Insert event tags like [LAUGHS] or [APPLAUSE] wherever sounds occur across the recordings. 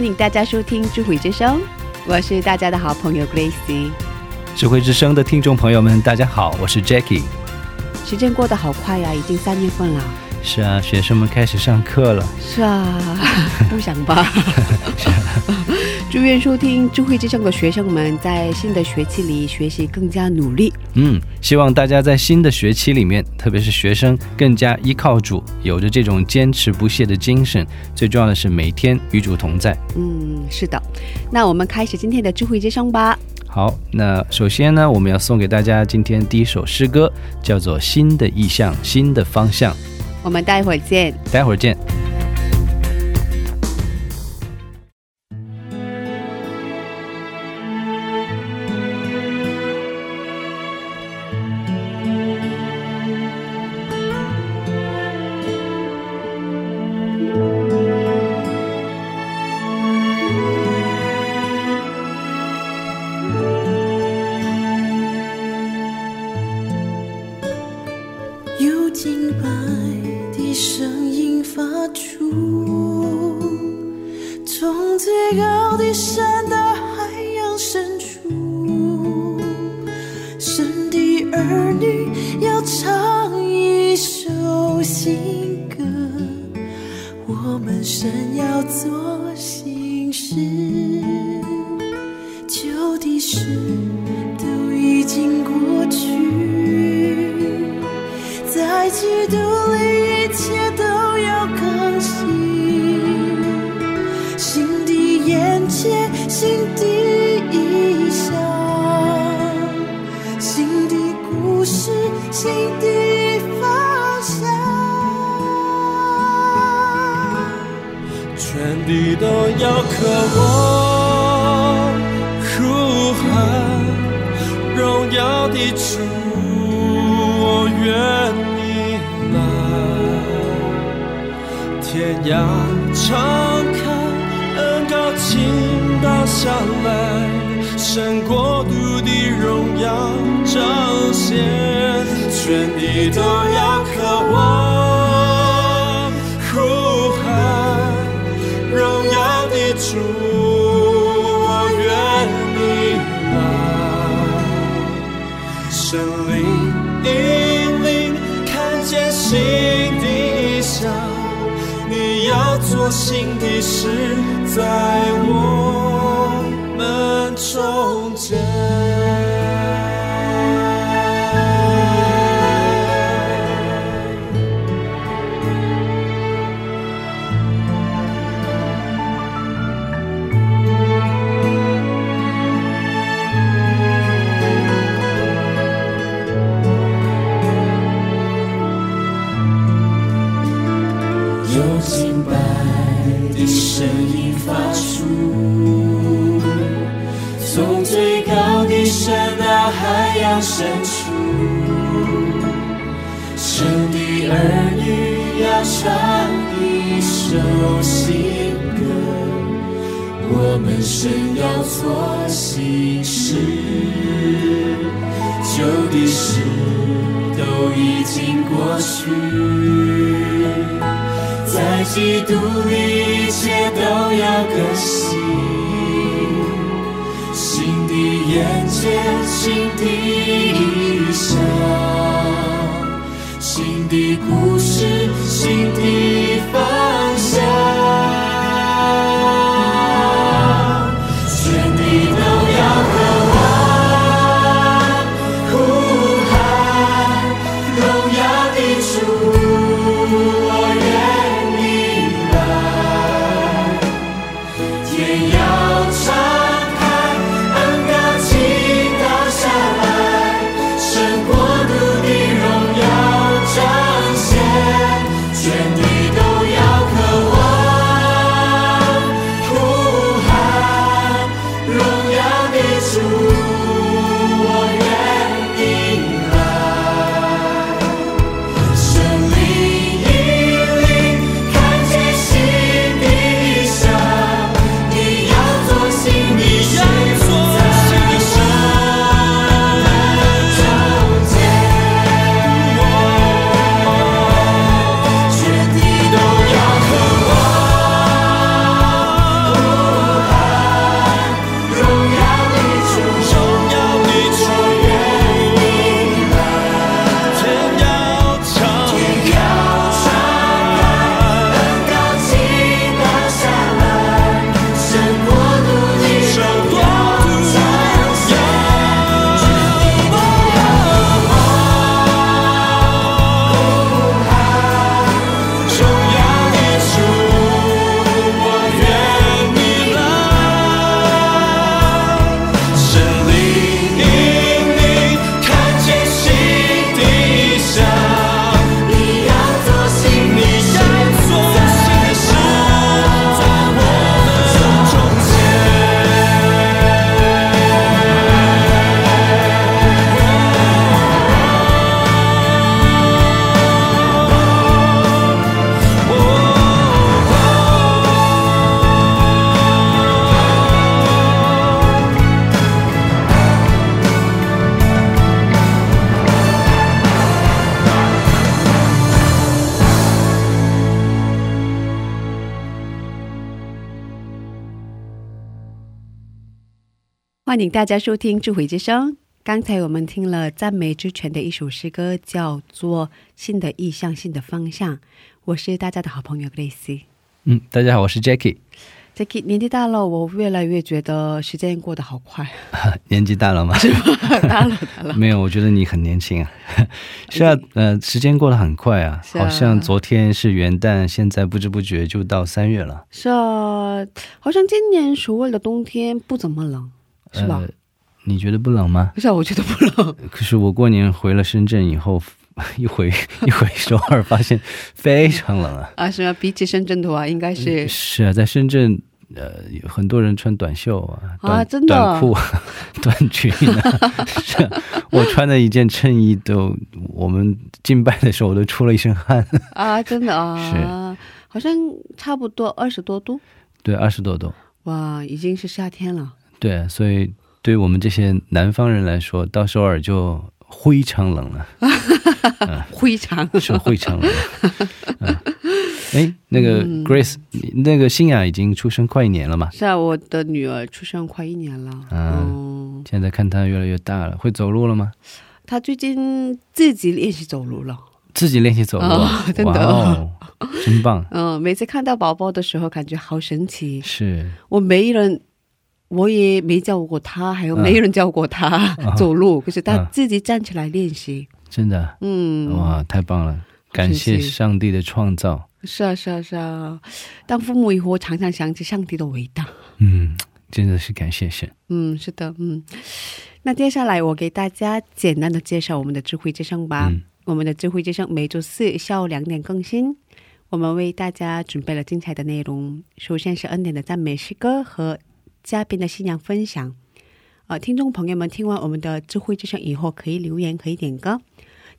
欢迎大家收听智慧之声，我是大家的好朋友 Gracie。智慧之声的听众朋友们，大家好，我是 Jackie。时间过得好快呀、已经三月份了。是啊，学生们开始上课了。是啊，不想吧？祝愿收听智慧之声的学生们在新的学期里学习更加努力。嗯，希望大家在新的学期里面，特别是学生，更加依靠主，有着这种坚持不懈的精神。最重要的是每天与主同在。嗯，是的。那我们开始今天的智慧之声吧。好，那首先呢，我们要送给大家今天第一首诗歌，叫做《新的意向，新的方向》。我们待会儿见。待会儿见。欢迎大家收听《智慧之声》。刚才我们听了赞美之泉的一首诗歌，叫做《新的意向，新的方向》。我是大家的好朋友 Grace。嗯，大家好，我是 Jackie。Jackie，年纪大了，我越来越觉得时间过得好快。[LAUGHS] 年纪大了吗？大了，大了。[LAUGHS] 没有，我觉得你很年轻啊。[LAUGHS] 是啊，呃，时间过得很快啊，啊好像昨天是元旦，现在不知不觉就到三月了，是啊，好像今年所谓的冬天不怎么冷，是吧？呃你觉得不冷吗？不是啊，我觉得不冷。可是我过年回了深圳以后，[LAUGHS] 一回 [LAUGHS] 一回首尔，发现非常冷啊。啊，是啊，比起深圳的话，应该是、是啊，在深圳，呃，有很多人穿短袖啊，短啊真的短裤、[LAUGHS] 短裙啊。是啊，我穿的一件衬衣都，我们敬拜的时候我都出了一身汗。啊，真的啊，是好像差不多二十多度，对，二十多度。哇，已经是夏天了。对，所以对于我们这些南方人来说，到首尔就非常冷了，[LAUGHS] 非常是非常冷 [LAUGHS] 哎，那个 Grace，、你那个新雅已经出生快一年了嘛？是啊，我的女儿出生快一年了。啊嗯，现在看她越来越大了，会走路了吗？她最近自己练习走路了。自己练习走路啊，哦 [LAUGHS] 真的哦，真棒！嗯，每次看到宝宝的时候，感觉好神奇。是我没人，我也没教过他，还有嗯没人教过他、[LAUGHS] 走路，可是她嗯自己站起来练习。真的，嗯，哇，太棒了！感谢上帝的创造。是啊，是啊，是啊。当父母以后，常常想起上帝的伟大。嗯，真的是感谢神。嗯，是的，嗯。那接下来我给大家简单的介绍我们的智慧之声吧。嗯我们的智慧之声每周四下午两点更新。我们为大家准备了精彩的内容，首先是恩典的赞美诗歌和嘉宾的信仰分享。呃，听众朋友们听完我们的智慧之声以后，可以留言，可以点歌，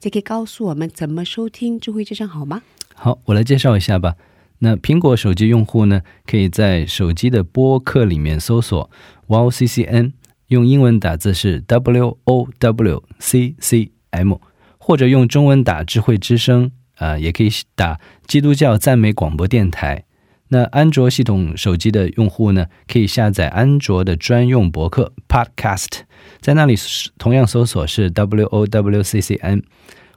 也可以告诉我们怎么收听智慧之声，好吗？好，我来介绍一下吧。那苹果手机用户呢，可以在手机的播客里面搜索 “wow ccn”，用英文打字是 “w o w c c m”，或者用中文打“智慧之声”，啊、也可以打“基督教赞美广播电台”。那安卓系统手机的用户呢，可以下载安卓的专用博客 Podcast，在那里同样搜索是 W O W C C N，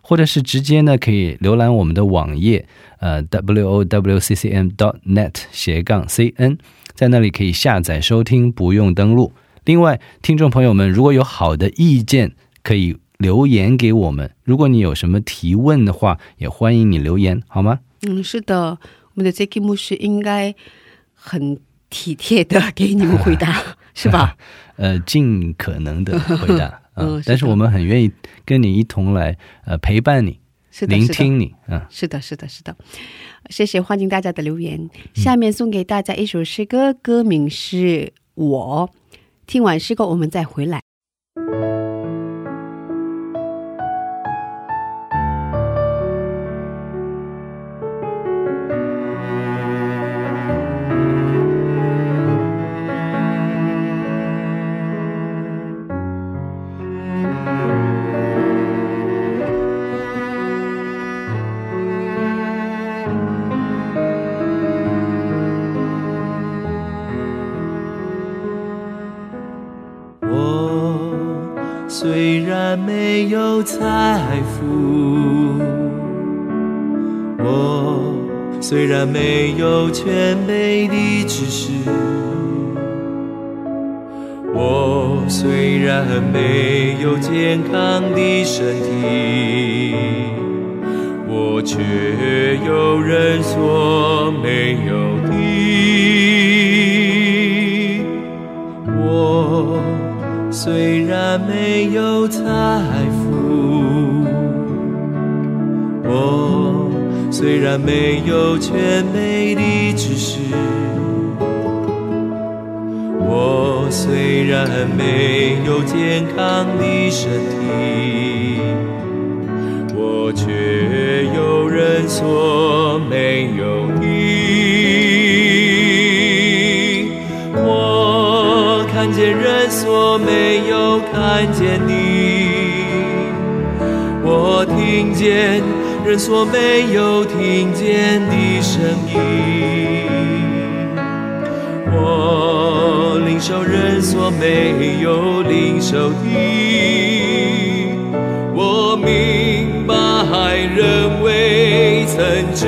或者是直接呢可以浏览我们的网页，呃 W O W C C N dot net 斜杠 C N，在那里可以下载收听，不用登录。另外，听众朋友们如果有好的意见，可以留言给我们。如果你有什么提问的话，也欢迎你留言，好吗？嗯，是的，们的 Jacky 牧师应该很体贴的给你们回答，[LAUGHS] 是吧？[LAUGHS] 呃，尽可能的回答，[LAUGHS] 嗯但是我们很愿意跟你一同来呃陪伴你，是的。聆听你，嗯。是的，是的，是的，谢谢，欢迎大家的留言。下面送给大家一首诗歌，歌名是《我》。听完诗歌，我们再回来。没有全美的知识，我虽然没有健康的身体，我却有人所没有的。我虽然没有财虽然没有全美的知识，我虽然没有健康的身体，我却有人所没有的。我看见人所没有看见的，我听见人所没有听见的声音，我领受人所没有领受的。我明白人未曾知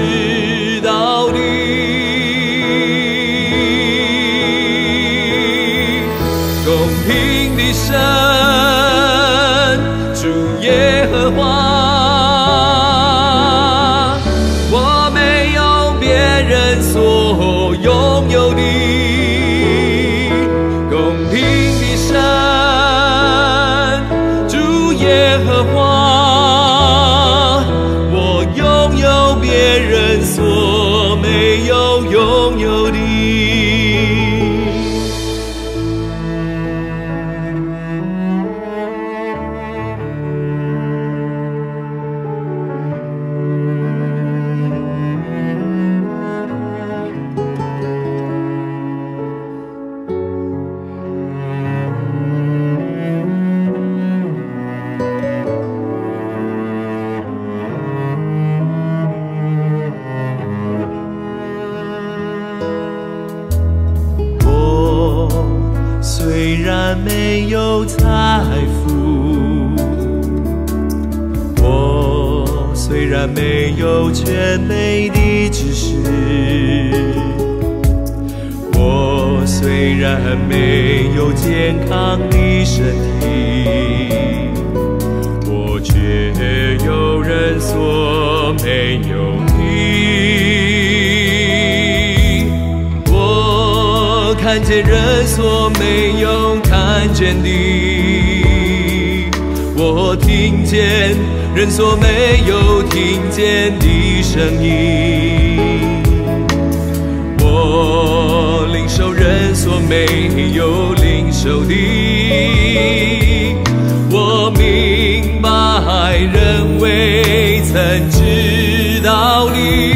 财富，我虽然没有全美的知识，我虽然没有健康的身体，我却有人所没有的。我看见人所没有看见的，我听见人所没有听见的声音，我领受人所没有领受的，我明白人未曾知道的。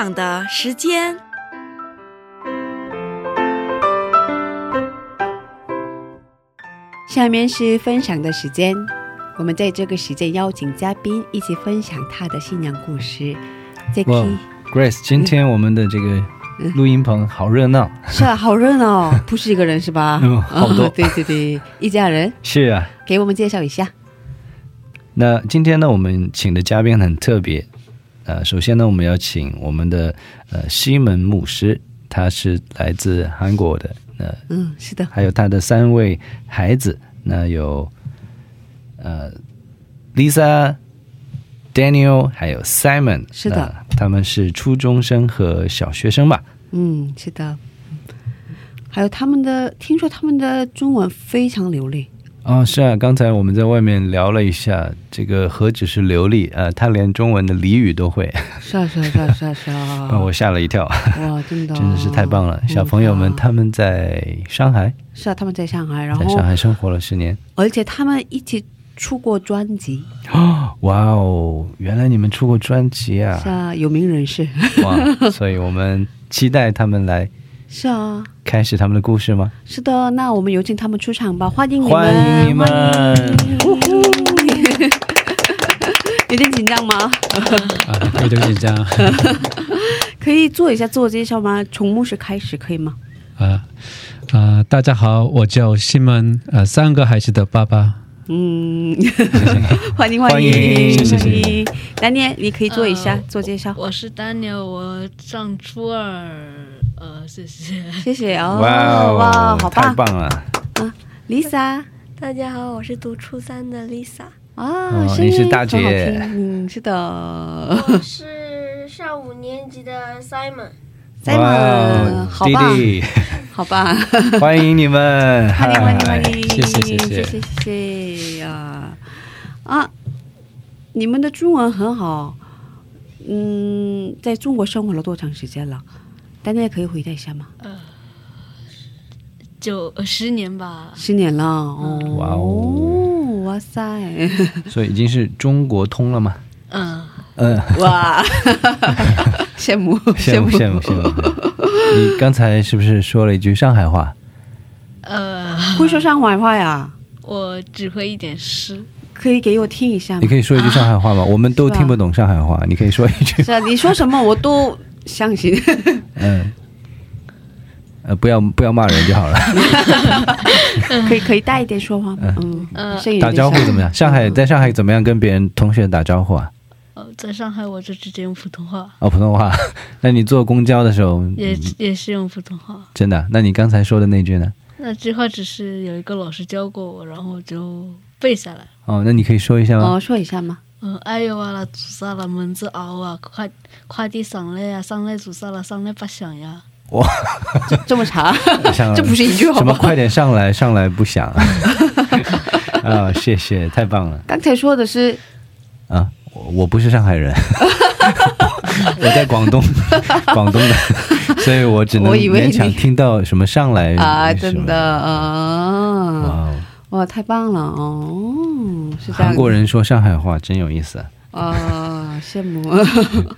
分享的时间。下面是分享的时间，我们在这个时间邀请嘉宾一起分享他的信仰故事。哇 Jacky，，Grace，今天我们的这个录音棚好热闹。是啊，好热闹，不是一个人是吧？[LAUGHS] 嗯好多哦 [LAUGHS] 对对对，一家人，是啊，给我们介绍一下。那今天呢，我们请的嘉宾很特别。呃，首先呢，我们要请我们的呃西门牧师，他是来自韩国的，呃，嗯，是的，还有他的三位孩子，那有呃 Lisa、Daniel 还有 Simon，是的他们是初中生和小学生吧？嗯，是的。还有他们的，听说他们的中文非常流利。哦，是啊，刚才我们在外面聊了一下，这个何止是流利，呃，他连中文的俚语都会，是啊，是啊，是啊，是啊，是啊。[LAUGHS] 把我吓了一跳，哇，真的，真的是太棒了！嗯小朋友们啊他们在上海，是啊，他们在上海，然后在上海生活了十年。而且他们一起出过专辑，哦，[GASPS] 哇哦，原来你们出过专辑啊是！啊，有名人士。哇，所以我们期待他们来是啊，开始他们的故事吗？是的，那我们有请他们出场吧，欢迎你们，欢迎你们！欢迎 [LAUGHS] 有点紧张吗？啊，有点紧张 [LAUGHS] 可以做一下自我介绍吗？从牧师开始可以吗？啊啊！大家好，我叫西门，呃，三个孩子的爸爸。嗯，[LAUGHS] 欢迎欢迎迎，谢谢欢迎。丹尼，你可以做一下呃自我介绍。我是丹尼尔，我上初二，呃，谢谢。[LAUGHS] 谢谢哦，哇哦，哇，好太棒棒了！，Lisa 大家好，我是读初三的 Lisa。啊，哦声音你是大听嗯，是的我是上五年级的 Simon。，Simon，好棒，好棒。[LAUGHS] 欢迎你们！欢迎欢迎欢迎，谢谢谢谢啊啊！你们的中文很好，嗯，在中国生活了多长时间了？丹丹可以回答一下吗？呃，九十年吧，十年了哦，哇哦，哇塞！[LAUGHS] 所以已经是中国通了吗？嗯嗯，哇，[LAUGHS] 羡慕 [LAUGHS] 羡慕羡慕羡慕！你刚才是不是说了一句上海话？呃。会说上海话呀？我只会一点诗，可以给我听一下吗你？可以说一句上海话吗？我们都听不懂上海话，你可以说一句。是啊，你说什么我都相信。[LAUGHS] 嗯，呃，不要不要骂人就好了。[LAUGHS] 可以可以大一点说话吗？嗯，嗯声音打招呼怎么样？上海在上海怎么样跟别人同学打招呼啊？呃，在上海我就直接用普通话，哦，普通话。[LAUGHS] 那你坐公交的时候，也嗯也是用普通话。真的？那你刚才说的那句呢？那句话只是有一个老师教过我，然后我就背下来。哦，那你可以说一下吗？哦，说一下吗？嗯，哎呦啊啦，做啥啦？门子熬啊，快快递上来呀，上来做啥了？上来不响呀。哇这么长，[LAUGHS] 这不是一句好什么？吗？快点上来，上来不响。[LAUGHS] 啊、谢谢，太棒了刚才说的是啊！我我不是上海人，[LAUGHS] 我在广东，[LAUGHS] 广东的，所以我只能勉强听到什么上来啊，真的哇啊，哦，哇，太棒了哦，是这样。韩国人说上海话真有意思。啊，羡慕。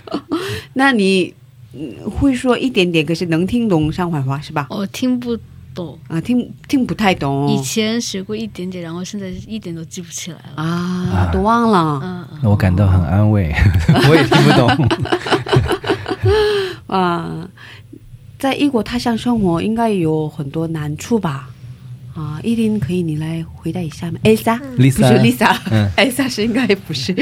[LAUGHS] 那你嗯会说一点点，可是能听懂上海话是吧？我听不懂，啊，听听不太懂以前学过一点点，然后现在一点都记不起来了。啊，都忘了嗯嗯，那我感到很安慰，[LAUGHS] 我也听不懂。[LAUGHS] 啊。在异国他乡生活应该有很多难处吧？啊，一定可以你来回答一下吗？Elsa，不 Lisa，是 Lisa，嗯 [LAUGHS] Elsa 是应该不是。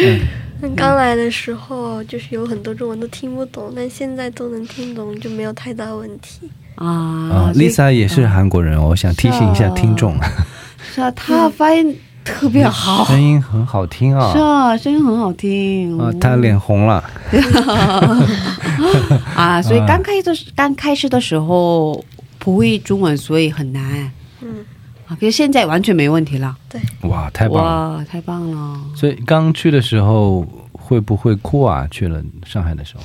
刚来的时候就是有很多中文都听不懂，但现在都能听懂，就没有太大问题。啊，Lisa 也是韩国人哦，我想提醒一下听众，是啊，他发音特别好，声音很好听啊是。啊，声音很好听啊，他脸红了。[LAUGHS] 啊，所以刚开始的时刚开始的时候不会中文，所以很难嗯，啊。可是现在完全没问题了，对哇，太棒了！哇，太棒了！所以刚去的时候会不会哭啊？去了上海的时候，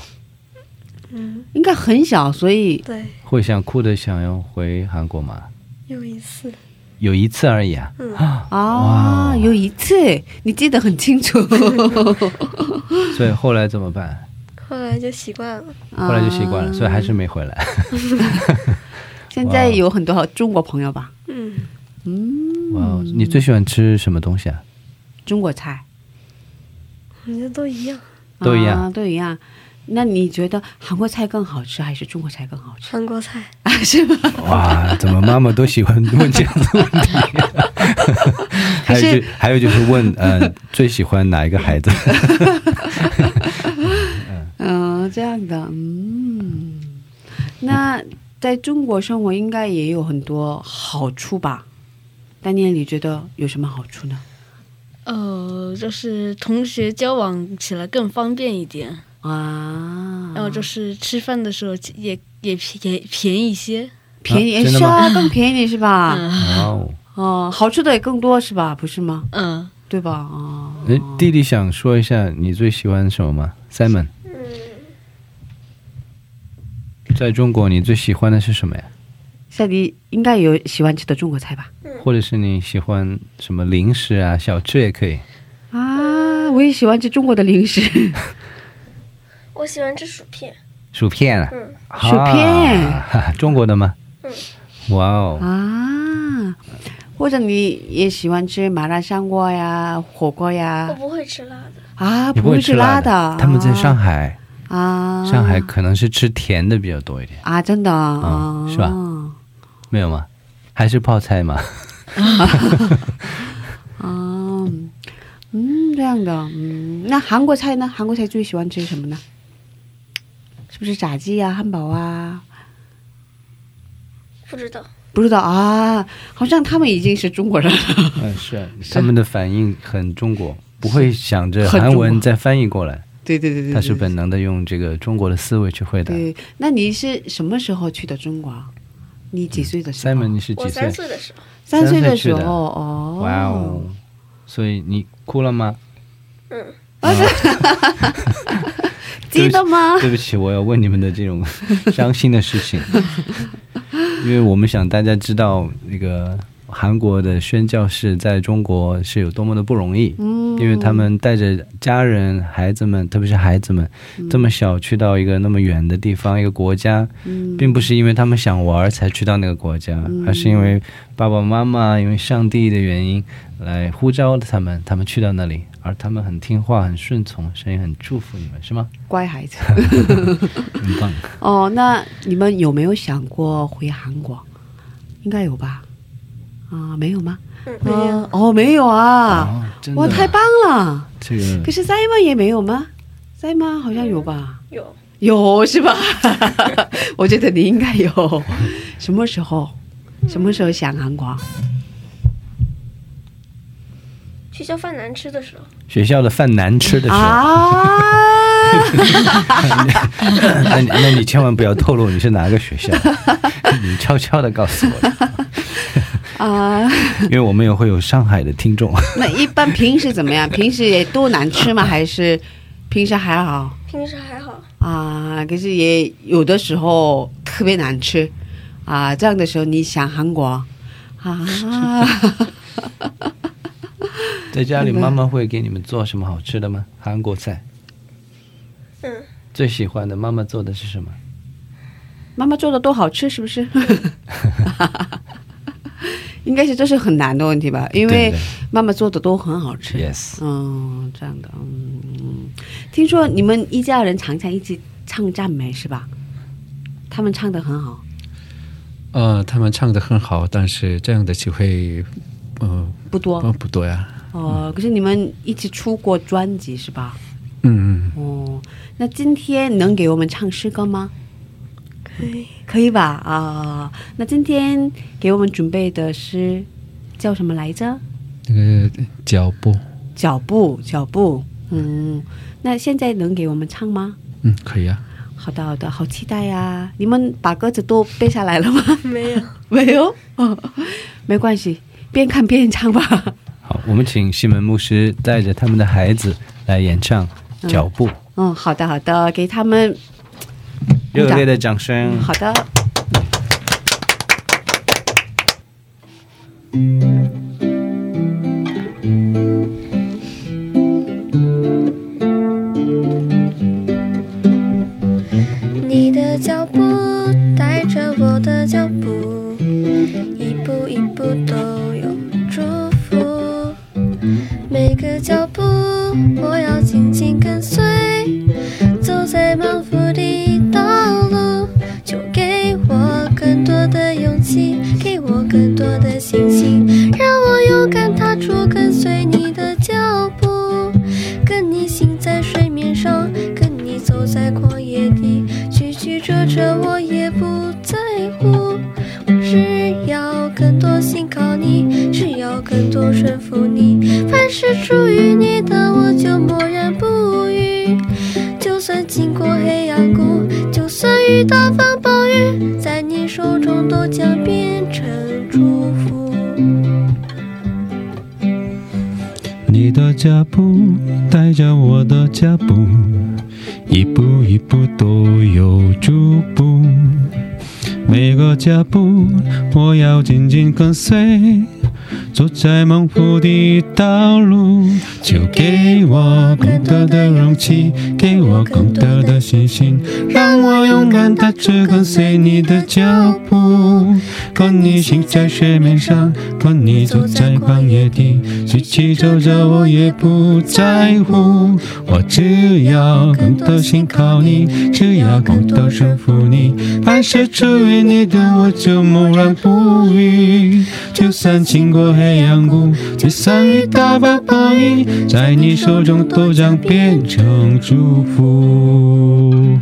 嗯，应该很小，所以对，会想哭的想要回韩国吗？有一次，有一次而已啊。嗯，啊，有一次你记得很清楚，[LAUGHS] 所以后来怎么办？后来就习惯了。后来就习惯了，啊所以还是没回来。[LAUGHS] 现在有很多中国朋友吧？嗯，嗯，哇哦，你最喜欢吃什么东西啊？中国菜我觉得都一样。都一样啊都一样。那你觉得韩国菜更好吃还是中国菜更好吃？韩国菜，啊，[LAUGHS] 是吗？哇，怎么妈妈都喜欢问这样的问题？[LAUGHS] 还有就还有就是问，呃，最喜欢哪一个孩子？[LAUGHS] 嗯、这样的，嗯，那在中国生活应该也有很多好处吧？丹尼尔，你觉得有什么好处呢？呃，就是同学交往起来更方便一点，啊，然后就是吃饭的时候也也便也便宜一些。便宜、是啊，更便宜是吧？嗯哦，哦，好吃的也更多是吧？不是吗？嗯，对吧？哦，哎，弟弟想说一下你最喜欢什么吗？Simon，在中国你最喜欢的是什么呀？夏迪应该有喜欢吃的中国菜吧？或者是你喜欢什么零食啊、小吃也可以。啊，我也喜欢吃中国的零食，我喜欢吃薯片。薯片啊，嗯，薯片啊 [LAUGHS] 中国的吗？嗯哇哦，啊，或者你也喜欢吃麻辣香锅呀、火锅呀我呀？不会吃辣的。啊，不会吃辣的？他们在上海，啊，上海可能是吃甜的比较多一点，啊，真的啊、嗯是吧没有吗？还是泡菜吗？[LAUGHS] 啊，嗯，这样的，嗯，那韩国菜呢？韩国菜最喜欢吃什么呢？是不是炸鸡啊、汉堡啊？不知道，不知道啊，好像他们已经是中国人了。嗯，是啊 [LAUGHS] 他们的反应很中国，不会想着韩文再翻译过来，对对对对，他是本能的用这个中国的思维去回答。对。那你是什么时候去的中国？你几岁的时候？Simon，你是几岁三？岁的时候，三岁的时候哦。哇哦！所以你哭了吗？嗯，记得吗？对不起，我要问你们的这种伤心的事情，[LAUGHS] 因为我们想大家知道那个韩国的宣教士在中国是有多么的不容易，嗯，因为他们带着家人、孩子们，特别是孩子们，这么小去到一个那么远的地方、一个国家，嗯。并不是因为他们想玩才去到那个国家，而是因为爸爸妈妈因为上帝的原因来呼召他们，他们去到那里，而他们很听话、很顺从，神也很祝福你们，是吗？乖孩子。很棒。哦，那你们有没有想过回韩国？应该有吧？啊，没有吗？嗯，没有。啊哦，没有啊！哦，哇，太棒了！这个可是 Simon 也没有吗？Simon 好像有吧？有，有是吧？[LAUGHS] 我觉得你应该有。什么时候？什么时候想韩国？学校饭难吃的时候，学校的饭难吃的时候，啊！[LAUGHS] 那你那你千万不要透露你是哪个学校，[LAUGHS] 你悄悄的告诉我，啊，因为我们也会有上海的听众。那一般平时怎么样？[LAUGHS] 平时也都难吃吗？还是平时还好平时还好。啊？可是也有的时候特别难吃啊。这样的时候，你想韩国啊？[LAUGHS] 在家里，妈妈会给你们做什么好吃的吗？韩国菜嗯，最喜欢的，妈妈做的是什么？妈妈做的都好吃，是不是？[LAUGHS] 应该是这是很难的问题吧？因为妈妈做的都很好吃。Yes 嗯，这样的，嗯，听说你们一家人常常一起唱赞美是吧？他们唱的很好呃，他们唱的很好，但是这样的机会，呃，不多呃不多呀。哦、可是你们一起出过专辑是吧？嗯嗯，哦，那今天能给我们唱诗歌吗？可以。可以吧？啊、那今天给我们准备的诗叫什么来着？那个脚步，脚步，脚步。嗯，那现在能给我们唱吗？嗯，可以啊。好的，好的，好期待呀！你们把歌词都背下来了吗？[LAUGHS] 没有，[LAUGHS] 没有，哦，[LAUGHS] 没关系，边看边唱吧。好，我们请西门牧师带着他们的孩子来演唱《脚步》，嗯，好的，好的，给他们热烈的掌声。好的。个更多顺服你，凡是属于你的，我就默然不语。就算经过黑暗谷，就算遇到风暴雨，在你手中都将变成祝福。你的脚步带着我的脚步，一步一步都有祝福。每个脚步我要紧紧跟随，走在蒙福的道路，就给我更多的勇气，给我更多的信心，让我勇敢踏出跟随你的脚步，跟你行在水面上，跟你走在旷野地，曲曲折折我也不在乎，我只要更多心靠你，只要更多顺服你，凡是属于你的我就默然不语，就算经过黑暗谷，就算遇到暴暴雨，在你手中都将变成祝福。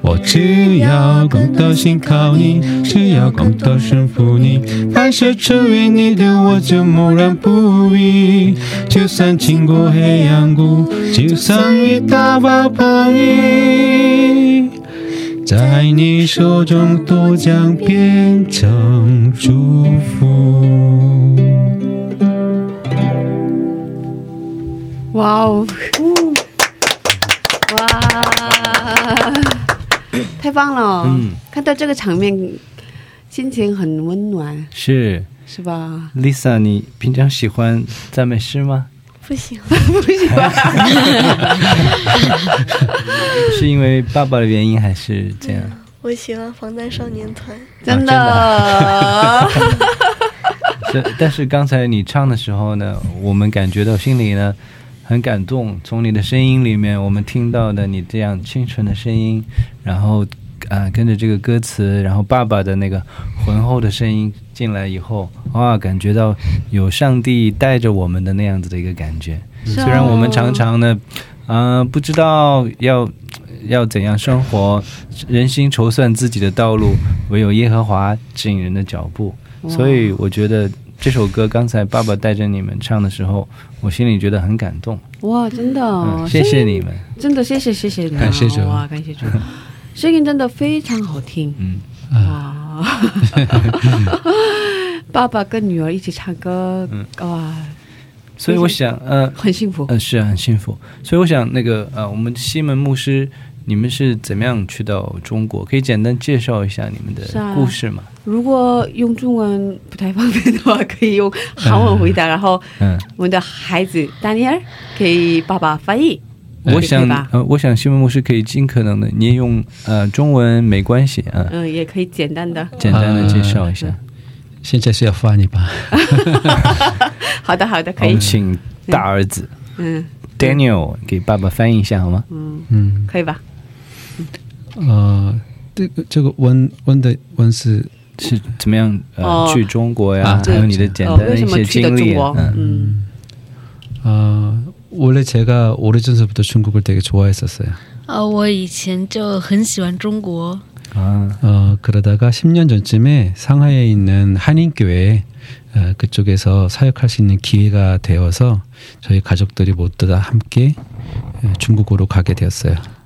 我只要更多心靠你，只要更多顺服你，凡是属于你的我就默然不语。就算经过黑暗谷，就算遇到暴暴雨，在你手中都将变成祝福。哇哦，哇，太棒了！嗯看到这个场面，心情很温暖，是是吧？Lisa，你平常喜欢赞美诗吗？不喜欢，[LAUGHS] 不喜欢，[LAUGHS] 是因为爸爸的原因还是这样？[LAUGHS] 我喜欢防弹少年团。真的。但是刚才你唱的时候呢，我们感觉到心里呢很感动。从你的声音里面，我们听到的你这样清纯的声音，然后啊、呃跟着这个歌词，然后爸爸的那个浑厚的声音进来以后，哇，感觉到有上帝带着我们的那样子的一个感觉。虽然我们常常呢，啊、不知道要要怎样生活，人心筹算自己的道路，唯有耶和华指引人的脚步。所以我觉得这首歌刚才爸爸带着你们唱的时候，我心里觉得很感动。哇，真的，嗯，谢谢你们。真的谢谢谢谢你们感谢主哇，感谢主，声音真的非常好听，嗯，哇，[LAUGHS] 爸爸跟女儿一起唱歌，嗯哇，所以我想，呃，很幸福。呃，是啊，很幸福。所以我想，那个呃，我们西门牧师，你们是怎么样去到中国？可以简单介绍一下你们的故事吗？如果用中文不太方便的话，可以用韩文回答，[LAUGHS] 然后嗯，我们的孩子丹尼尔给爸爸翻译。我想呃，我想新闻牧师可以尽可能的，你用呃中文没关系啊，嗯，也可以简单的。简单的介绍一下。现在是要翻译吧？[LAUGHS] 好的，好的，可以我们。请大儿子嗯 Daniel 给爸爸翻译一下好吗？嗯，嗯，可以吧？ 呃，这个这个温温的温是是怎么样呃、哦去中国呀？啊还有你的简哦单，的一些为什么去的经历中国？嗯嗯， 어, 원래 제가 오래전부터 중국을 되게 좋아했었어요. 啊，我以前就很喜欢中国，啊， 어, 그러다가 10년 전쯤에 상하이에 있는 한인교회 어, 그쪽에서 사역할 수 있는 기회가 되어서 저희 가족들이 모두 다 함께 어, 중국으로 가게 되었어요.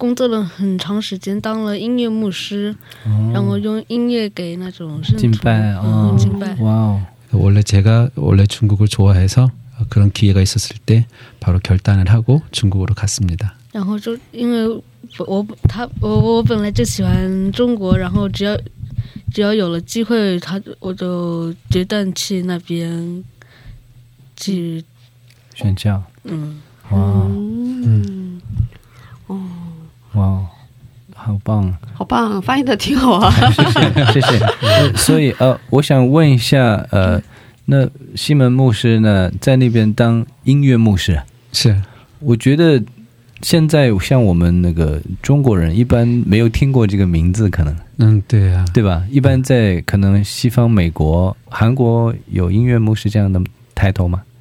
工作了很长时间，当了音乐牧师，然后用音乐给那种圣徒敬拜哦嗯敬拜，哇哦， 원래 제가 원래 중국을 좋아해서 어, 그런 기회가 있었을 때 바로 결단을 하고 중국으로 갔습니다. 然后就因为我我他我我本来就喜欢中国，然后只要只要有了机会，他我就决定去那边去，选教，嗯，哇嗯，哦， 哇，好棒！好棒，翻译的挺好啊。谢谢谢谢。呃 [LAUGHS] 所以呃，我想问一下，呃，那西门牧师呢，在那边当音乐牧师，是我觉得现在像我们那个中国人，一般没有听过这个名字，可能嗯,对啊，对吧？一般在可能西方、美国、韩国有音乐牧师这样的抬头吗？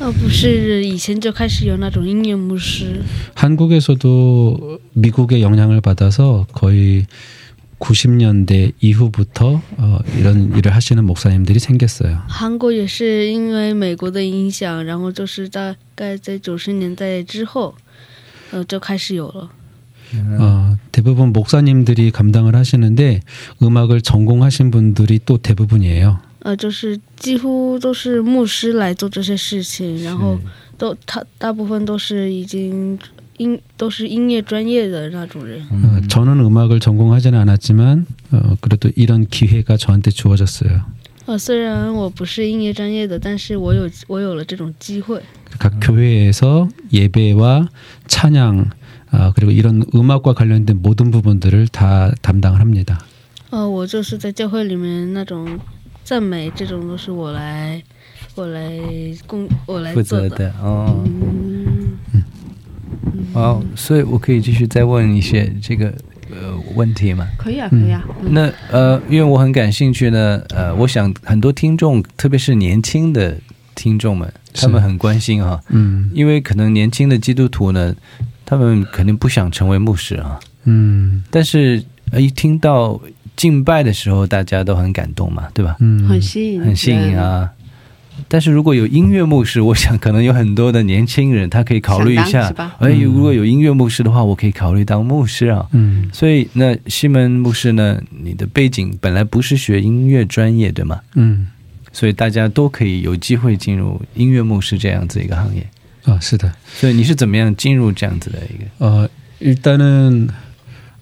呃，不是以前就开始有那种音乐牧师， 한국에서도 미국의 영향을 받아서 거의 90년대 이후부터 어, 이런 일을 하시는 목사님들이 생겼어요. 韩国也是因为美国的影响，然后就是大概在九十年代之后，呃，就开始有了。 어, 대부분 목사님들이 감당을 하시는데 음악을 전공하신 분들이 또 대부분이에요. 呃，就是几乎都是牧师来做这些事情，然后都他大部分都是已经音都是音乐专业的那种人。 어, 저는 음악을 전공하지는 않았지만 어, 그래도 이런 기회가 저한테 주어졌어요. 呃，虽然我不是音乐专业的，但是我有我有了这种机会。 각 교회에서 예배와 찬양 아, 그리고 이런 음악과 관련된 모든 부분들을 다 담당을 합니다. 呃，我就是在教会里面那种 赞美，这种都是我来我来供我来负做的。责的哦。嗯哦，所以我可以继续再问一些这个呃问题吗？可以啊，可以啊。嗯那呃，因为我很感兴趣呢，呃，我想很多听众，特别是年轻的听众们，他们很关心哈，嗯,因为可能年轻的基督徒呢，他们肯定不想成为牧师啊，嗯,但是呃一听到敬拜的时候，大家都很感动嘛，对吧？ 음, 很吸引，很吸引啊。但是如果有音乐牧师，我想可能有很多的年轻人，他可以考虑一下想当是吧，哎，嗯如果有音乐牧师的话，我可以考虑当牧师啊。 음, 所以，那西门牧师呢？你的背景本来不是学音乐专业，对吗？ 음. 所以大家都可以有机会进入音乐牧师这样子一个行业。 아, 是的.所以你是怎么样进入这样子的一个？ 어, 일단은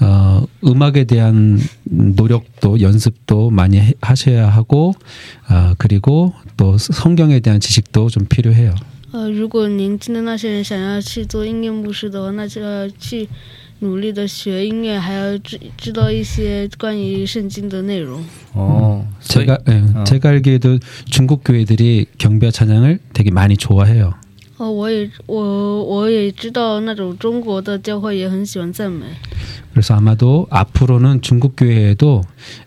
어, 음악에 대한 노력도 연습도 많이 해- 하셔야 하고 아, 그리고 또 성경에 대한 지식도 좀 필요해요. 呃，如果年轻的那些人想要去做音乐牧师的话，那就要去努力的学音乐，还要知知道一些关于圣经的内容。 어, 所以 제가 예, 어. 제가 알기에도 중국 교회들이 경배와 찬양을 되게 많이 좋아해요. 哦，我也我我也知道那种中国的教会也很喜欢赞美。 그래서 아마도 앞으로는 중국 교회에도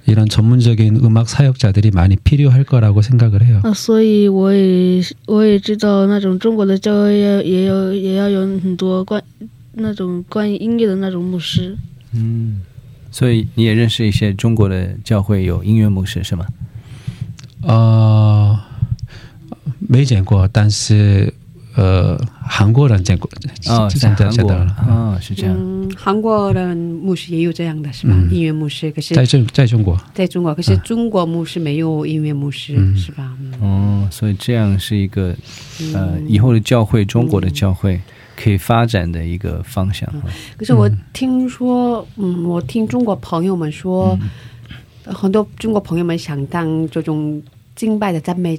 이런 전문적인 음악 사역자들이 많이 필요할 거라고 생각을 해요. 啊，所以我也我也知道那种中国的教会也也有也要有很多关那种关于音乐的那种牧师。 음, 所以你也认识一些中国的教会有音乐牧师是吗？ 어, 没见过，但是 呃，韩国人见过，哦，在韩国见到啊，是这样。嗯韩国人牧师也有这样的是吧？嗯。音乐牧师，可是在中在中国，在中国，可是中国牧师没有音乐牧师、嗯。是吧？嗯。哦，所以这样是一个呃以后的教会，中国的教会可以发展的一个方向。可是我听说，嗯，我听中国朋友们说，很多中国朋友们想当这种敬拜的赞美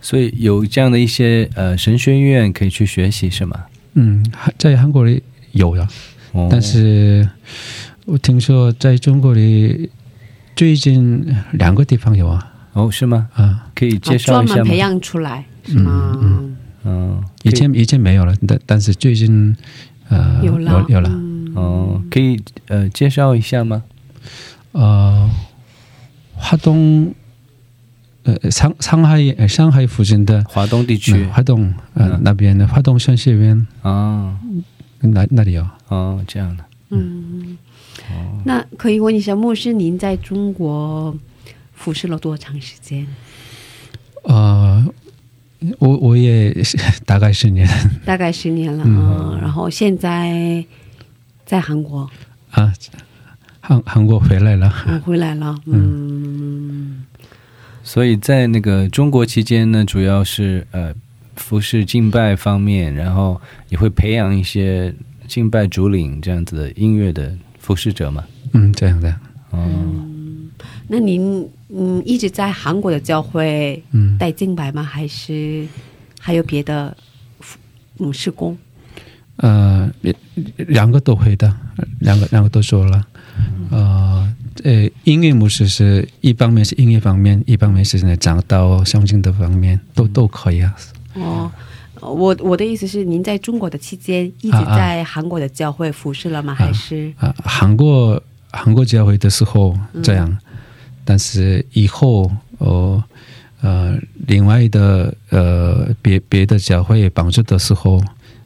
所以有这样的一些呃神学院可以去学习，是吗？嗯,在韩国里有呀，哦，但是我听说在中国里最近两个地方有啊哦是吗？啊，可以啊介绍一下吗专门培？养出来是吗？嗯嗯，以前以前没有了，但但是最近呃有了有有了，嗯哦，可以呃介绍一下吗？呃，华东呃上上海呃上海附近的华东地区。嗯华东呃、嗯。那边的华东神学院啊。那那里有哦这样的。嗯，那可以问一下牧师，您在中国服侍了多长时间？呃，我我也 [LAUGHS] 大概十年。大概十年了，嗯。嗯，然后现在在韩国，啊，韩韩国回来了，我，回来了，嗯，所以在那个中国期间呢，主要是呃服饰敬拜方面，然后也会培养一些敬拜主领这样子的音乐的服侍者嘛。嗯，这样的，哦，那您嗯一直在韩国的教会嗯带敬拜吗？还是还有别的嗯施工？呃，两个都会的，两个两个都说了。呃，呃，音乐模式是一方面是音乐方面，一方面是呢讲到圣经的方面，都都可以啊。哦，我我的意思是，您在中国的期间一直在韩国的教会服侍了吗？还是啊，韩国韩国教会的时候这样，但是以后哦呃另外的呃别别的教会帮助的时候，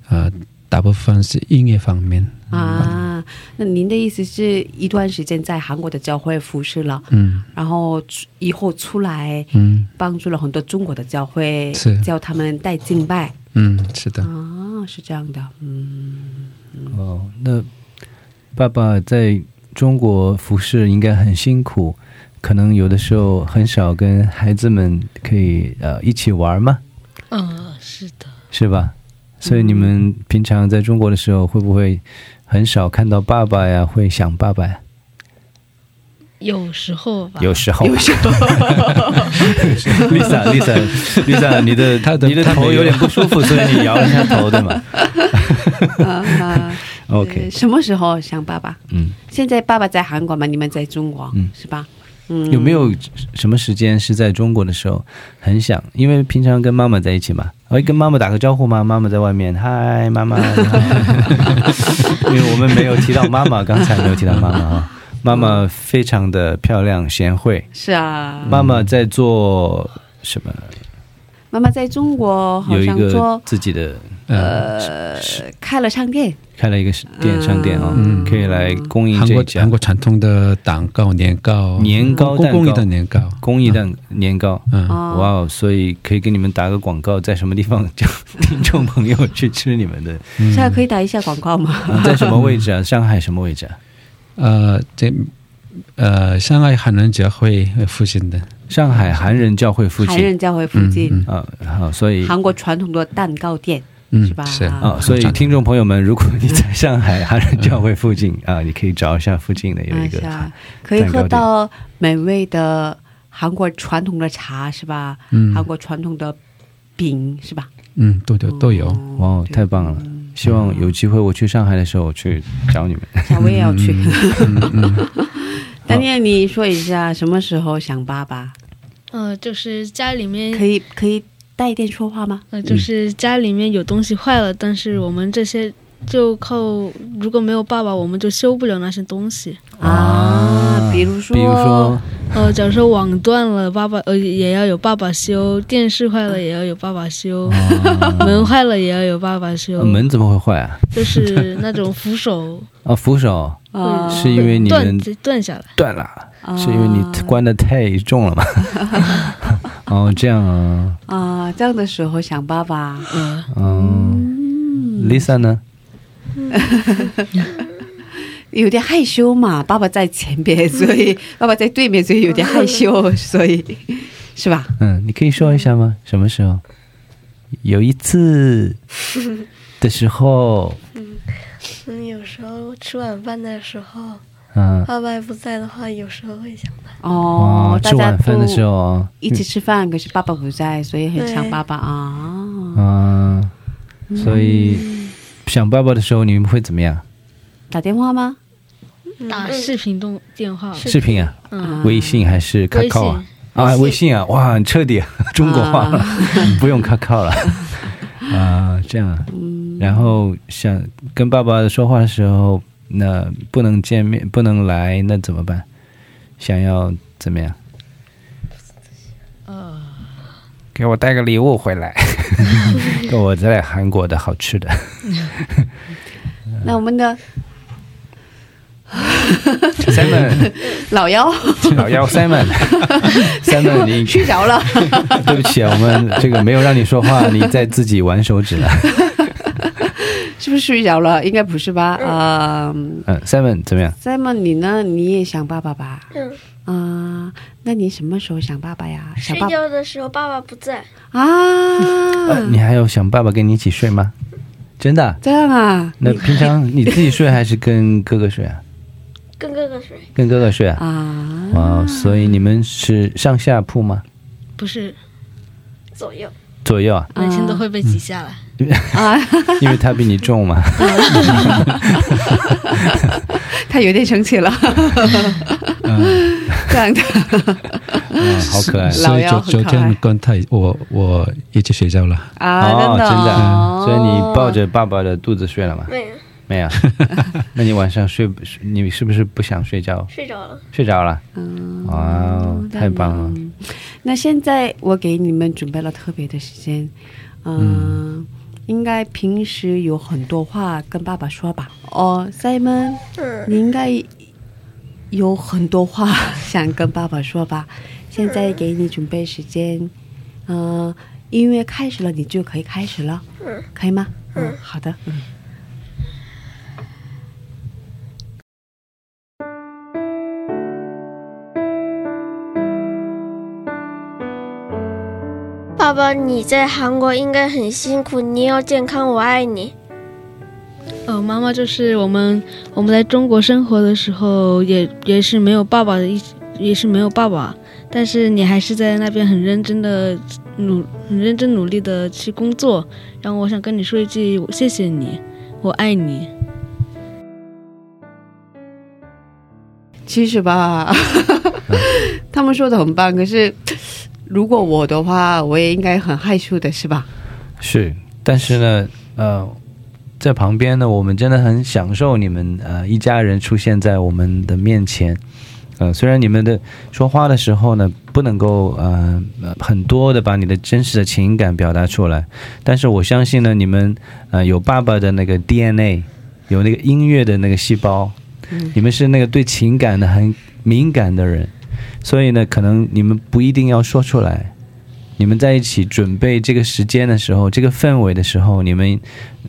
呃大部分是音乐方面。啊？那您的意思是一段时间在韩国的教会服侍了，嗯然后以后出来嗯帮助了很多中国的教会，是教他们带敬拜嗯，是的。啊，是这样的，嗯。哦，那爸爸在中国服侍应该很辛苦，可能有的时候很少跟孩子们可以呃一起玩吗，嗯、是的，是吧？所以你们平常在中国的时候，会不会很少看到爸爸呀？会想爸爸呀？有时候吧，有时候，有时候。[LAUGHS] Lisa，Lisa，Lisa，你的 [LAUGHS] 他的你的头有点不舒服，所以你摇了一下头，对吗 [LAUGHS] 啊？OK，呃什么时候想爸爸？嗯，现在爸爸在韩国嘛，你们在中国，嗯是吧？嗯，有没有什么时间是在中国的时候很想？因为平常跟妈妈在一起嘛，会跟妈妈打个招呼吗？妈妈在外面，嗨，妈妈。[LAUGHS] 因为我们没有提到妈妈，刚才没有提到妈妈啊。妈妈非常的漂亮贤惠，是啊？妈妈在做什么？妈妈在中国好有一个像做自己的呃开了商店，开了一个店商店啊，嗯可以来供应韩国这家韩国传统的蛋糕、年糕、年糕蛋糕公公益的年糕，蛋年糕。嗯，哦哇哦！所以可以给你们打个广告，在什么地方叫听众朋友去吃你们的？现在可以打一下广告吗？啊在什么位置啊？上海什么位置啊？呃，在呃上海海南教会附近的，上海韩人教会附近韩人教会附近，嗯啊。好，所以韩国传统的蛋糕店，嗯是吧是啊，所以听众朋友们，如果你在上海韩人教会附近啊，你可以找一下附近的有一个可以喝到美味的韩国传统的茶，是吧？嗯韩国传统的饼，是吧？嗯，都有都有。哇哦，太棒了！希望有机会我去上海的时候去找你们。小薇也要去。嗯嗯 [LAUGHS] 丹尼尔，你说一下什么时候想爸爸？呃，就是家里面可以可以带一点说话吗？呃，就是家里面有东西坏了，但是我们这些就靠如果没有爸爸，我们就修不了那些东西。啊，比如说，比如说，呃，假如说网断了，爸爸呃也要有爸爸修；电视坏了也要有爸爸修；门坏了也要有爸爸修。呃门怎么会坏啊？[LAUGHS] 就是那种扶手啊，扶手啊是因为你断们断下来。断了，是因为你关的太重了吗？哦，这样啊，啊，这样的时候想爸爸，嗯，嗯，Lisa 呢？[LAUGHS] 有点害羞嘛，爸爸在前边，所以 [LAUGHS] 爸爸在对面，所以有点害羞，所以是吧？嗯，你可以说一下吗？什么时候？有一次的时候，嗯，有时候吃晚饭的时候，嗯，爸爸不在的话，有时候会想他。哦，吃晚饭的时候啊，一起吃饭，可是爸爸不在，所以很想对爸爸啊。嗯，所以想爸爸的时候，你们会怎么样？打电话吗？打视频动电话，视频啊，嗯，微信还是 q 信啊？啊，微信啊，哇，很彻底，中国话，[LAUGHS] 不用 q q 了 [LAUGHS] 啊，这样。然后想跟爸爸说话的时候，那不能见面，不能来，那怎么办？想要怎么样？呃，给我带个礼物回来，[LAUGHS] 给我在韩国的好吃的。那我们的 Simon，老幺老幺 Simon，Simon，[LAUGHS] 你睡着了，[LAUGHS] 对不起啊，我们这个没有让你说话，你在自己玩手指了。是不是睡着了？应该不是吧？啊、嗯，Simon 怎么样？Simon，你呢？你也想爸爸吧？嗯，啊、那你什么时候想爸爸呀？想睡觉的时候爸爸不在，啊、呃，你还有想爸爸跟你一起睡吗？真的啊？这样啊？那平常 [LAUGHS] 你自己睡还是跟哥哥睡啊？跟哥哥睡。跟哥哥睡啊？啊，哇，所以你们是上下铺吗？不是左右。左右啊？每天都会被挤下来。啊，[LAUGHS] 因为他比你重嘛。[LAUGHS] 他有点生气了。这样的，嗯，好可爱。所以昨昨天跟他我我一起睡觉了。啊，哦，真的所以你抱着爸爸的肚子睡了吗？没有，没有。[LAUGHS] 那你晚上睡不？你是不是不想睡觉？睡着了。睡着了？嗯，哇哦，太棒了！那现在我给你们准备了特别的时间，嗯，应该平时有很多话跟爸爸说吧？哦，Simon，嗯，你应该有很多话想跟爸爸说吧？现在给你准备时间，嗯、音乐开始了，你就可以开始了，嗯，可以吗？嗯，好的，嗯。爸爸，你在韩国应该很辛苦，你要健康，我爱你。呃，妈妈就是我们我们在中国生活的时候也也是没有爸爸的一也是没有爸爸，但是你还是在那边很认真的努很认真努力的去工作。然后我想跟你说一句，谢谢你，我爱你。其实吧，[LAUGHS] 他们说的很棒，可是如果我的话，我也应该很害羞的，是吧？是，但是呢，呃，在旁边呢，我们真的很享受你们呃一家人出现在我们的面前。呃，虽然你们的说话的时候呢，不能够呃呃很多的把你的真实的情感表达出来，但是我相信呢，你们呃有爸爸的那个 DNA，有那个音乐的那个细胞，你们是那个对情感的很敏感的人，所以呢，可能你们不一定要说出来。你们在一起准备这个时间的时候，这个氛围的时候，你们，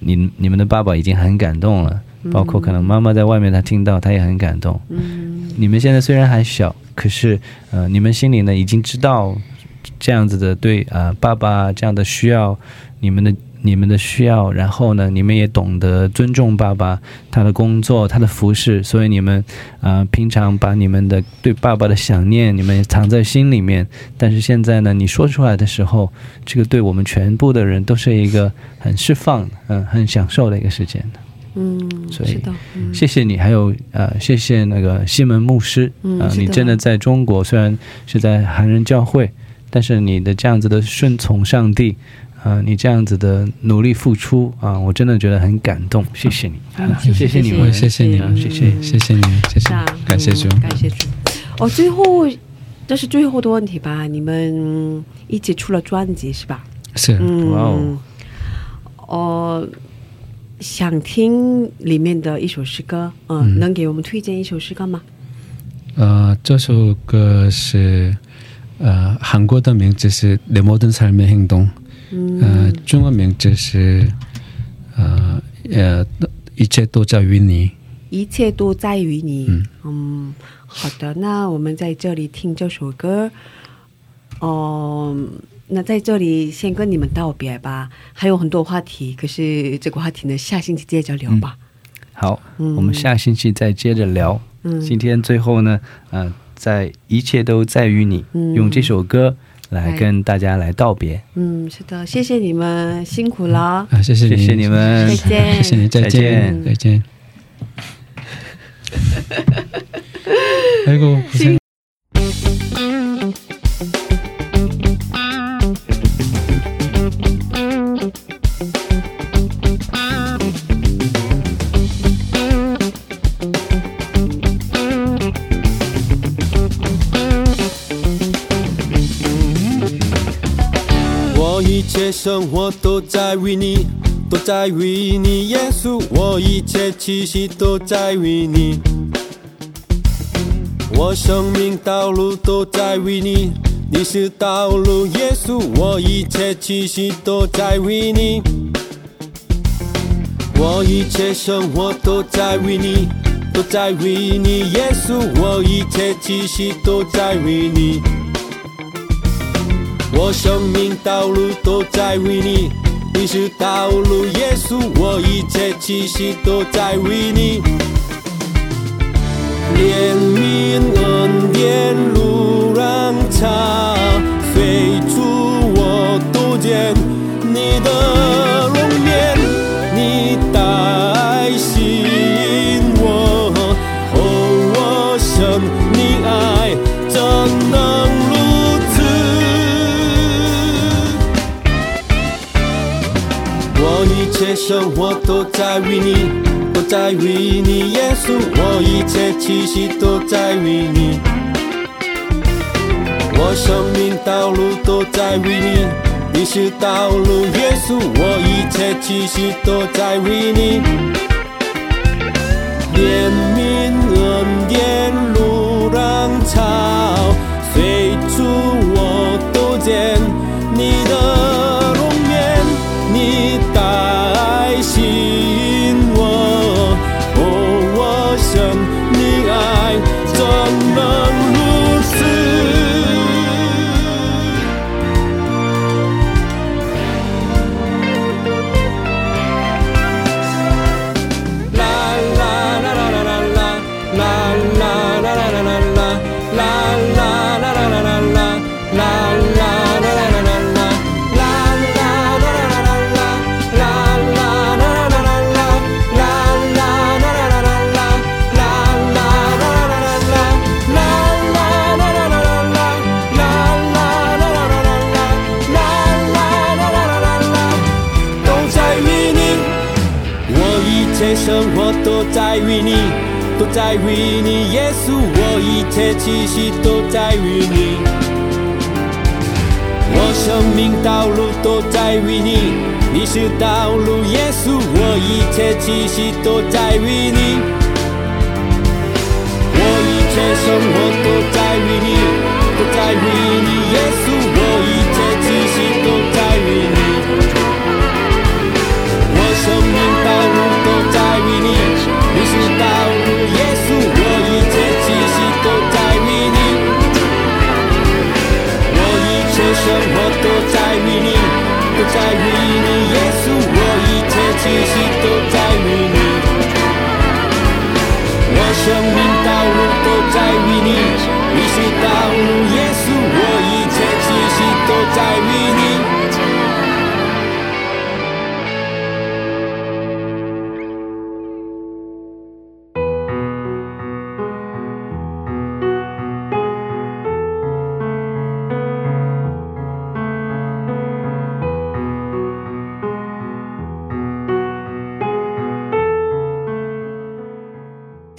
你你们的爸爸已经很感动了，包括可能妈妈在外面，她听到她也很感动。嗯，你们现在虽然还小，可是呃，你们心里呢已经知道这样子的对啊、呃爸爸这样的需要，你们的你们的需要，然后呢，你们也懂得尊重爸爸他的工作，他的服饰，所以你们啊、呃平常把你们的对爸爸的想念，你们也藏在心里面。但是现在呢，你说出来的时候，这个对我们全部的人都是一个很释放、嗯、很享受的一个时间。嗯，所以，嗯谢谢你，还有呃，谢谢那个西门牧师，呃，嗯你真的在中国虽然是在韩人教会，但是你的这样子的顺从上帝，啊、你这样子的努力付出啊、我真的觉得很感动，谢谢你，啊谢谢谢你们，我也谢谢你啊谢谢。谢谢你，谢谢是啊，感谢主。嗯感谢主。哦，最后这是最后的问题吧？你们一起出了专辑是吧？是，嗯，哇哦哦，想听里面的一首诗歌，嗯，嗯能给我们推荐一首诗歌吗？呃，这首歌是呃韩国的名字是《내모든삶의행동》， 呃，中文名字是呃呃一切都在于你。一切都在于你。嗯嗯好的，那我们在这里听这首歌。哦、那在这里先跟你们道别吧。还有很多话题，可是这个话题呢，下星期接着聊吧。好，嗯我们下星期再接着聊。嗯今天最后呢，呃，在一切都在于你，嗯用这首歌来哎跟大家来道别。嗯，是的，谢谢你们，辛苦了。啊，谢谢你，谢谢你们再见谢谢你，再再见，见再见。[LAUGHS] 아이고 고생。 我都在为你，都在为你，耶稣。我一切气息都在为你，我生命道路都在为你，你是道路，耶稣。我一切气息都在为你，我一切生活都在为你，都在为你，耶稣。我一切气息都在为你。我生命道路都在为你，你是道路，耶稣，我一切气息都在为你。怜悯恩典路让潮飞出我都见你的生活都在于你，都在于你，耶稣。我一切气息都在于你，我生命道路都在于你，你是道路，耶稣。我一切气息都在于你，怜悯恩典路让潮随处我都见 assim.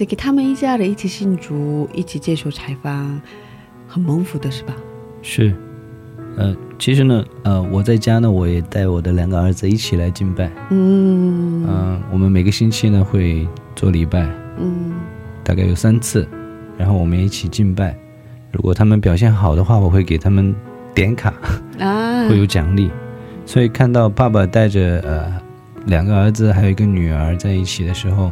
这个他们一家人一起信主，一起接受采访，很蒙福的是吧？是，呃，其实呢，呃，我在家呢，我也带我的两个儿子一起来敬拜。嗯嗯、我们每个星期呢会做礼拜，嗯大概有三次，然后我们一起敬拜。如果他们表现好的话，我会给他们点卡，啊，[LAUGHS] 会有奖励。所以看到爸爸带着呃两个儿子还有一个女儿在一起的时候，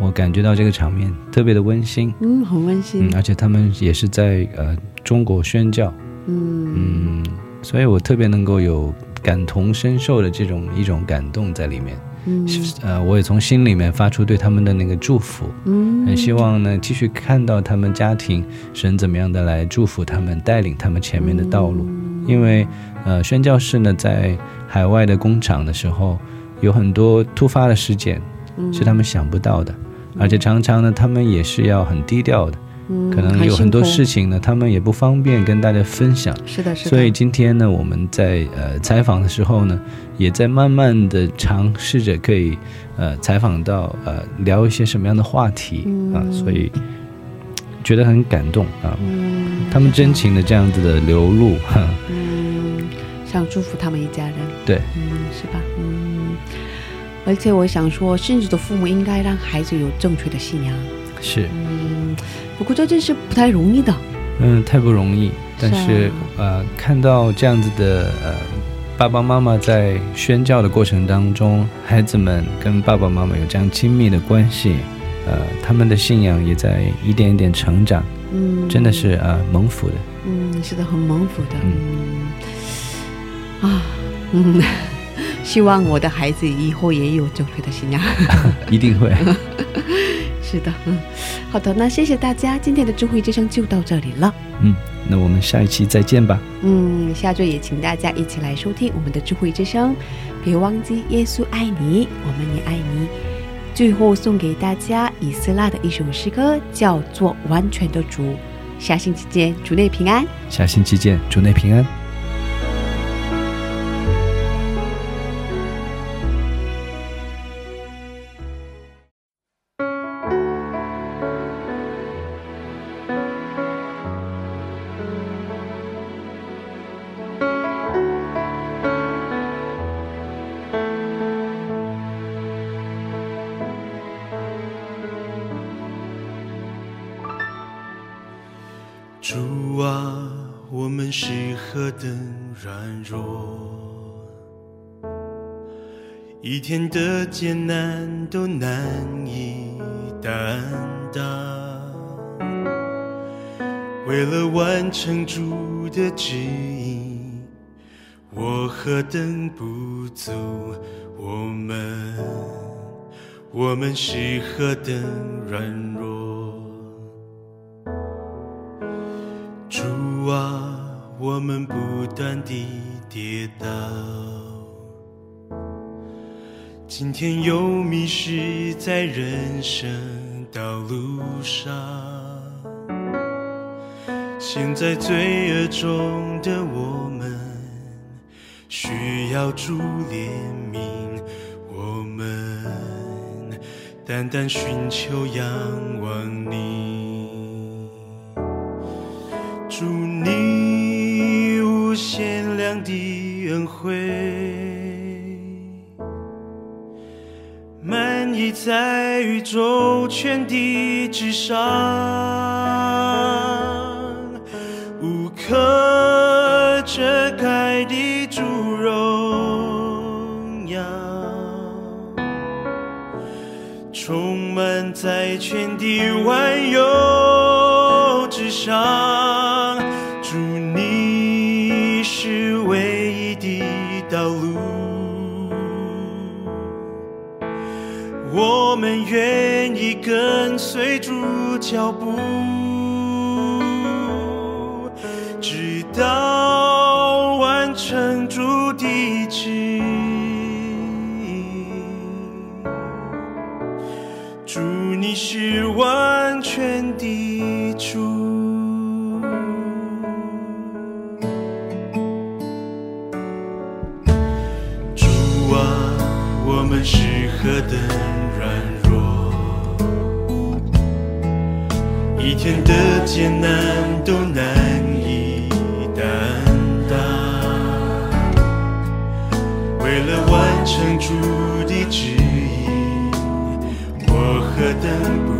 我感觉到这个场面特别的温馨。嗯，很温馨。嗯，，而且他们也是在呃中国宣教，嗯。嗯，所以我特别能够有感同身受的这种一种感动在里面。嗯。呃，我也从心里面发出对他们的那个祝福，嗯，很希望呢继续看到他们家庭神怎么样的来祝福他们，带领他们前面的道路。因为呃，宣教士呢在海外的工厂的时候，有很多突发的事件嗯。是他们想不到的，而且常常呢他们也是要很低调的，嗯可能有很多事情，呢他们也不方便跟大家分享。是的，是的，所以今天呢，我们在呃采访的时候呢，也在慢慢的尝试着可以呃采访到呃聊一些什么样的话题啊，所以觉得很感动啊。嗯，他们真情的这样子的流露，哈，嗯，想祝福他们一家人，对，嗯，是吧？嗯，而且我想说，甚至的父母应该让孩子有正确的信仰，是，嗯，不过这真是不太容易的，嗯，太不容易。但是是啊。呃，看到这样子的呃爸爸妈妈在宣教的过程当中，孩子们跟爸爸妈妈有这样亲密的关系，呃，他们的信仰也在一点一点成长。嗯，真的是呃蒙福的。嗯，是的，很蒙福的，嗯，啊，嗯，希望我的孩子以后也有正确的信仰。[LAUGHS] 一定会。[LAUGHS] 是的，嗯，好的，那谢谢大家，今天的智慧之声就到这里了。嗯，那我们下一期再见吧。嗯，下周也请大家一起来收听我们的智慧之声，别忘记耶稣爱你，我们也爱你。最后送给大家以斯拉的一首诗歌，叫做《完全的主》。下星期见，主内平安。下星期见，主内平安。艰难都难以担当。为了完成主的旨意，我何等不足，我们，我们是何等软弱。主啊，我们不断地跌倒，今天又迷失在人生道路上。现在罪恶中的我们，需要主怜悯，我们单单寻求仰望你。祝你无限量的恩惠，已在宇宙全地之上，无可遮盖的主荣耀，充满在全地万脚步，艰难都难以担当。为了完成主的旨意，我何等不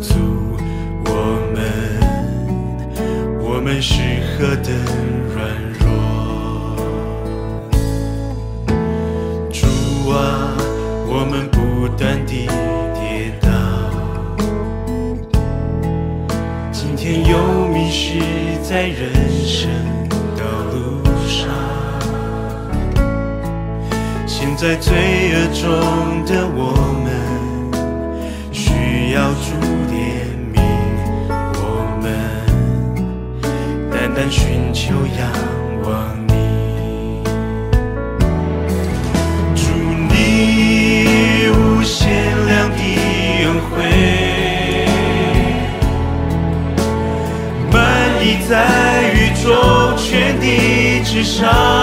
足，我们，我们是何等在人生道路上。现在罪恶中的我 shine.